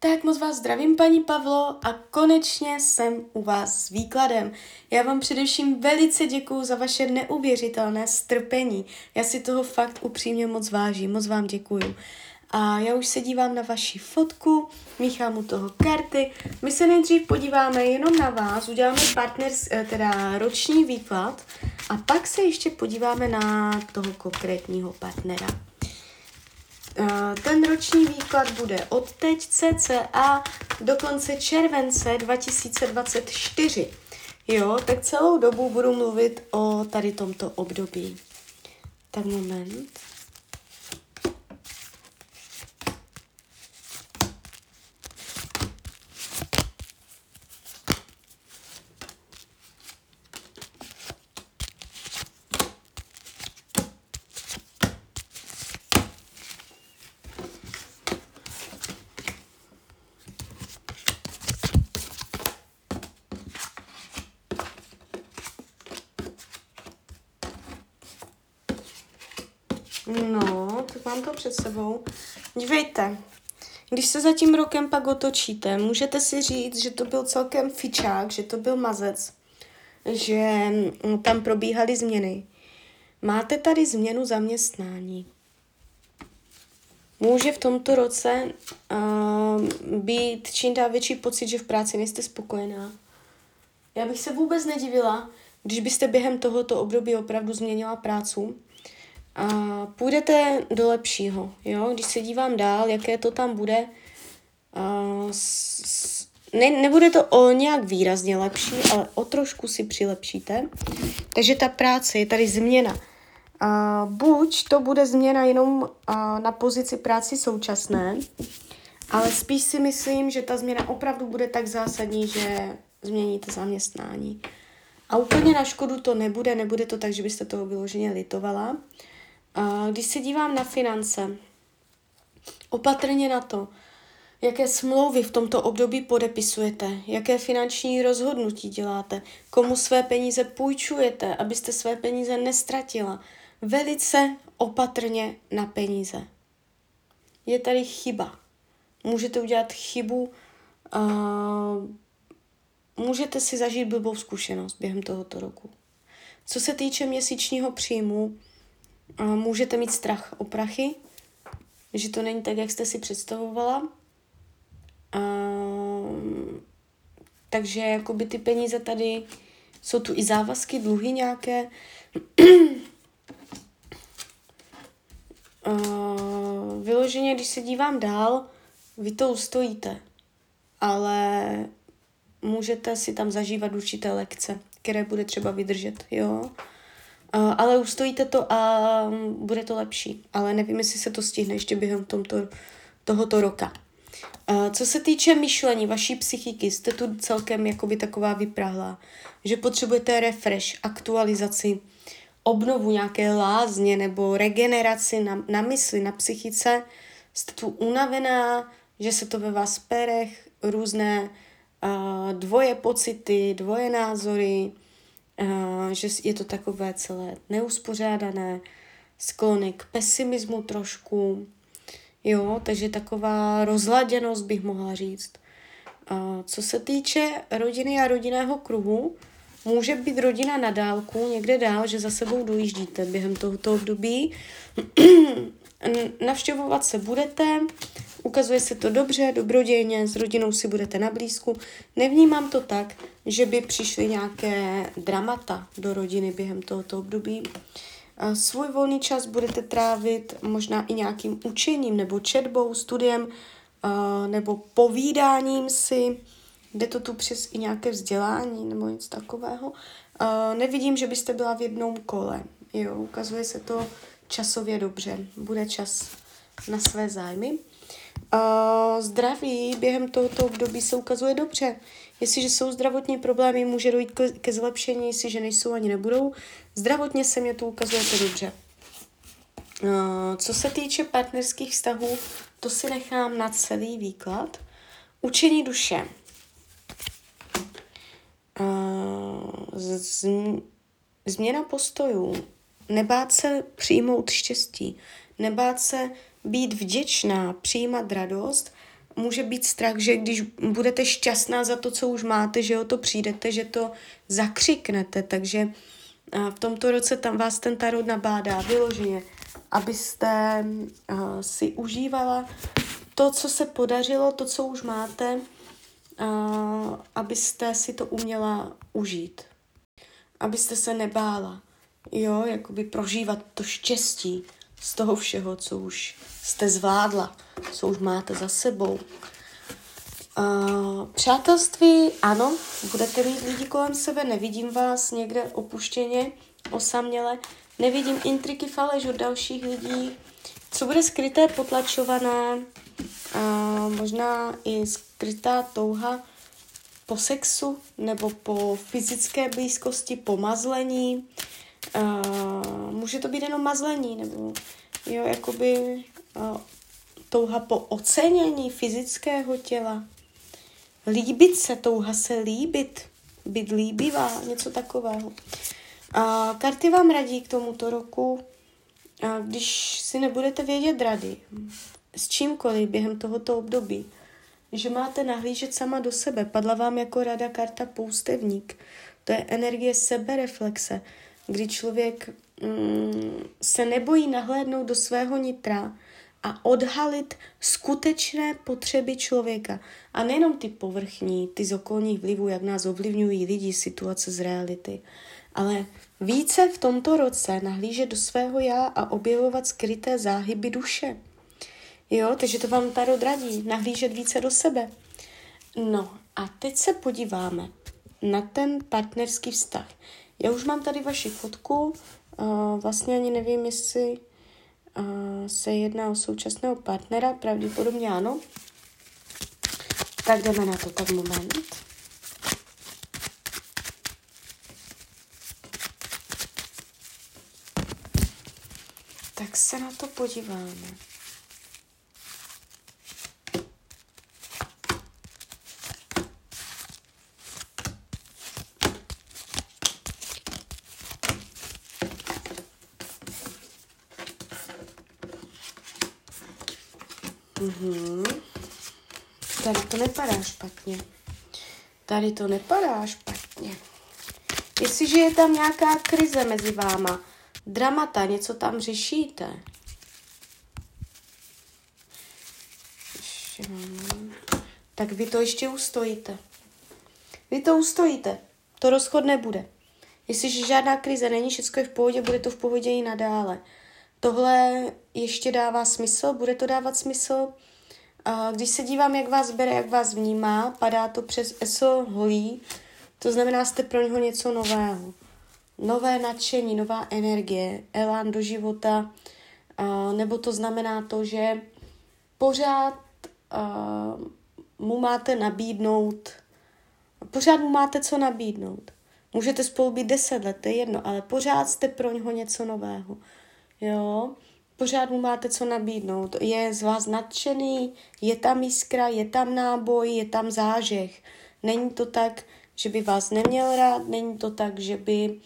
Tak moc vás zdravím, paní Pavlo, a konečně jsem u vás s výkladem. Já vám především velice děkuju za vaše neuvěřitelné strpení. Já si toho fakt upřímně moc vážím, moc vám děkuju. A já už se dívám na vaši fotku, míchám u toho karty. My se nejdřív podíváme jenom na vás, uděláme partners, eh, teda roční výklad a pak se ještě podíváme na toho konkrétního partnera. Eh, ten roční výklad bude od teď cca do konce července 2024. Jo, tak celou dobu budu mluvit o tady tomto období. Tak moment. No, tak mám to před sebou. Dívejte, když se za tím rokem pak otočíte, můžete si říct, že to byl celkem fičák, že to byl mazec, že mm, tam probíhaly změny. Máte tady změnu zaměstnání. Může v tomto roce uh, být čím dál větší pocit, že v práci nejste spokojená. Já bych se vůbec nedivila, když byste během tohoto období opravdu změnila prácu, a půjdete do lepšího, jo? Když se dívám dál, jaké to tam bude, a s, s, ne, nebude to o nějak výrazně lepší, ale o trošku si přilepšíte. Takže ta práce je tady změna. A buď to bude změna jenom a, na pozici práci současné, ale spíš si myslím, že ta změna opravdu bude tak zásadní, že změníte zaměstnání. A úplně na škodu to nebude, nebude to tak, že byste toho vyloženě litovala, když se dívám na finance, opatrně na to, jaké smlouvy v tomto období podepisujete, jaké finanční rozhodnutí děláte, komu své peníze půjčujete, abyste své peníze nestratila. Velice opatrně na peníze. Je tady chyba. Můžete udělat chybu, a můžete si zažít blbou zkušenost během tohoto roku. Co se týče měsíčního příjmu, můžete mít strach o prachy, že to není tak, jak jste si představovala. A, takže jakoby ty peníze tady, jsou tu i závazky, dluhy nějaké. A, vyloženě, když se dívám dál, vy to ustojíte, ale můžete si tam zažívat určité lekce, které bude třeba vydržet, jo. Ale ustojíte to a bude to lepší. Ale nevím, jestli se to stihne ještě během tomto, tohoto roka. Uh, co se týče myšlení, vaší psychiky, jste tu celkem jakoby taková vyprahlá, že potřebujete refresh, aktualizaci, obnovu nějaké lázně nebo regeneraci na, na mysli, na psychice. Jste tu unavená, že se to ve vás perech, různé uh, dvoje pocity, dvoje názory, že je to takové celé neuspořádané, sklony k pesimismu trošku, jo, takže taková rozladěnost bych mohla říct. A co se týče rodiny a rodinného kruhu, může být rodina na dálku, někde dál, že za sebou dojíždíte během tohoto období. Navštěvovat se budete, ukazuje se to dobře, dobrodějně, s rodinou si budete na blízku. Nevnímám to tak, že by přišly nějaké dramata do rodiny během tohoto období. Svůj volný čas budete trávit možná i nějakým učením nebo četbou, studiem nebo povídáním si. Jde to tu přes i nějaké vzdělání nebo něco takového. Nevidím, že byste byla v jednom kole. Jo, ukazuje se to časově dobře. Bude čas na své zájmy. Uh, zdraví během tohoto období se ukazuje dobře. Jestliže jsou zdravotní problémy, může dojít ke, ke zlepšení, jestliže nejsou ani nebudou. Zdravotně se mě to ukazuje to dobře. Uh, co se týče partnerských vztahů, to si nechám na celý výklad. Učení duše. Uh, z, změna postojů. Nebát se přijmout štěstí. Nebát se být vděčná, přijímat radost, může být strach, že když budete šťastná za to, co už máte, že o to přijdete, že to zakřiknete, takže uh, v tomto roce tam vás ten tarot nabádá vyloženě, abyste uh, si užívala to, co se podařilo, to, co už máte, uh, abyste si to uměla užít. Abyste se nebála, jo, jakoby prožívat to štěstí z toho všeho, co už jste zvládla, co už máte za sebou. Uh, přátelství, ano, budete mít lidi kolem sebe, nevidím vás někde opuštěně, osaměle, nevidím intriky faleš od dalších lidí, co bude skryté, potlačované, uh, možná i skrytá touha po sexu nebo po fyzické blízkosti, po mazlení. Uh, může to být jenom mazlení, nebo jo, jakoby uh, touha po ocenění fyzického těla. Líbit se, touha se líbit, být líbivá, něco takového. A karty vám radí k tomuto roku, a když si nebudete vědět rady s čímkoliv během tohoto období, že máte nahlížet sama do sebe. Padla vám jako rada karta poustevník. To je energie sebereflexe, kdy člověk mm, se nebojí nahlédnout do svého nitra a odhalit skutečné potřeby člověka. A nejenom ty povrchní, ty z okolních vlivů, jak nás ovlivňují lidi, situace z reality, ale více v tomto roce nahlížet do svého já a objevovat skryté záhyby duše. Jo, takže to vám tady radí, nahlížet více do sebe. No a teď se podíváme na ten partnerský vztah. Já už mám tady vaši fotku, uh, vlastně ani nevím, jestli uh, se jedná o současného partnera, pravděpodobně ano. Tak jdeme na to, tak moment. Tak se na to podíváme. Mhm. Tady to nepadá špatně. Tady to nepadá špatně. Jestliže je tam nějaká krize mezi váma, dramata, něco tam řešíte. Tak vy to ještě ustojíte. Vy to ustojíte. To rozchod nebude. Jestliže žádná krize není, všechno je v pohodě, bude to v pohodě i nadále. Tohle ještě dává smysl, bude to dávat smysl. Když se dívám, jak vás bere, jak vás vnímá, padá to přes ESO holí, to znamená, jste pro něho něco nového. Nové nadšení, nová energie, elán do života, nebo to znamená to, že pořád mu máte nabídnout, pořád mu máte co nabídnout. Můžete spolu být deset let, to je jedno, ale pořád jste pro něho něco nového jo, pořád mu máte co nabídnout. Je z vás nadšený, je tam jiskra, je tam náboj, je tam zážeh. Není to tak, že by vás neměl rád, není to tak, že by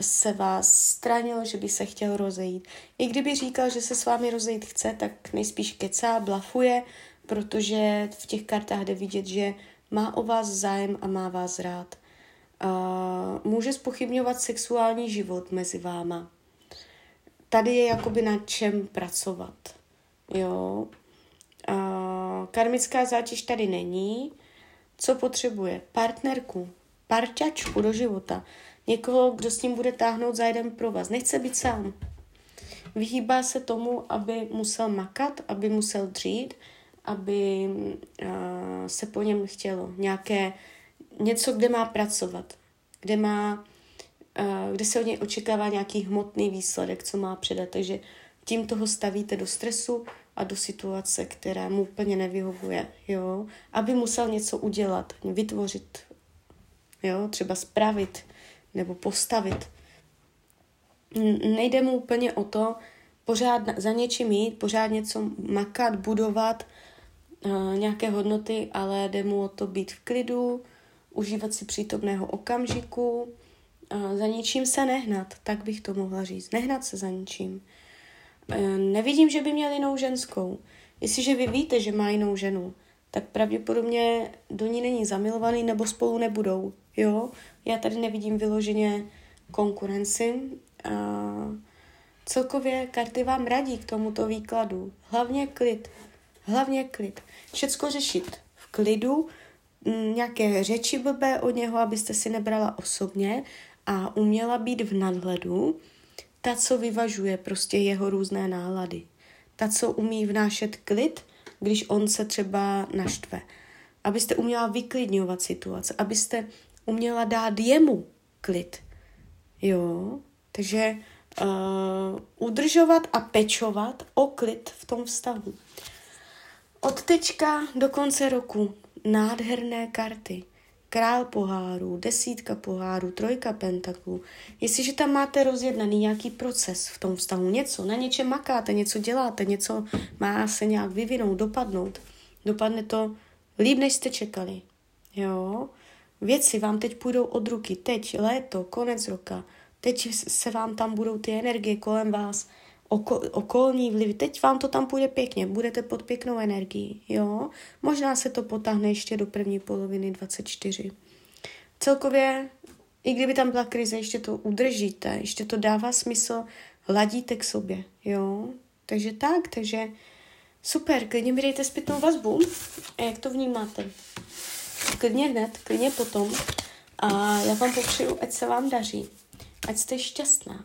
se vás stranil, že by se chtěl rozejít. I kdyby říkal, že se s vámi rozejít chce, tak nejspíš kecá, blafuje, protože v těch kartách jde vidět, že má o vás zájem a má vás rád. Uh, může spochybňovat sexuální život mezi váma tady je jakoby na čem pracovat. Jo. A karmická zátěž tady není. Co potřebuje? Partnerku, parťačku do života. Někoho, kdo s ním bude táhnout za jeden pro vás. Nechce být sám. Vyhýbá se tomu, aby musel makat, aby musel dřít, aby uh, se po něm chtělo nějaké, něco, kde má pracovat, kde má kde se od něj očekává nějaký hmotný výsledek, co má předat. Takže tím toho stavíte do stresu a do situace, která mu úplně nevyhovuje, jo, aby musel něco udělat, vytvořit, jo, třeba spravit nebo postavit. Nejde mu úplně o to pořád za něčím jít, pořád něco makat, budovat, uh, nějaké hodnoty, ale jde mu o to být v klidu, užívat si přítomného okamžiku, za ničím se nehnat, tak bych to mohla říct. Nehnat se za ničím. E, nevidím, že by měl jinou ženskou. Jestliže vy víte, že má jinou ženu, tak pravděpodobně do ní není zamilovaný nebo spolu nebudou. Jo, já tady nevidím vyloženě konkurenci. A celkově karty vám radí k tomuto výkladu. Hlavně klid. Hlavně klid. Všecko řešit v klidu, nějaké řeči blbé od něho, abyste si nebrala osobně a uměla být v nadhledu, ta, co vyvažuje prostě jeho různé nálady. Ta, co umí vnášet klid, když on se třeba naštve. Abyste uměla vyklidňovat situace, abyste uměla dát jemu klid. Jo, takže uh, udržovat a pečovat o klid v tom vztahu. Od teďka do konce roku nádherné karty. Král pohárů, desítka pohárů, trojka pentaklů. Jestliže tam máte rozjednaný nějaký proces v tom vztahu, něco, na něčem makáte, něco děláte, něco má se nějak vyvinout, dopadnout, dopadne to líp, než jste čekali. Jo? Věci vám teď půjdou od ruky, teď léto, konec roka, teď se vám tam budou ty energie kolem vás, oko, okolní vlivy. Teď vám to tam půjde pěkně, budete pod pěknou energií, jo. Možná se to potáhne ještě do první poloviny 24. Celkově, i kdyby tam byla krize, ještě to udržíte, ještě to dává smysl, hladíte k sobě, jo. Takže tak, takže super, klidně mi dejte zpětnou vazbu, a jak to vnímáte. Klidně hned, klidně potom. A já vám popřeju, ať se vám daří, ať jste šťastná,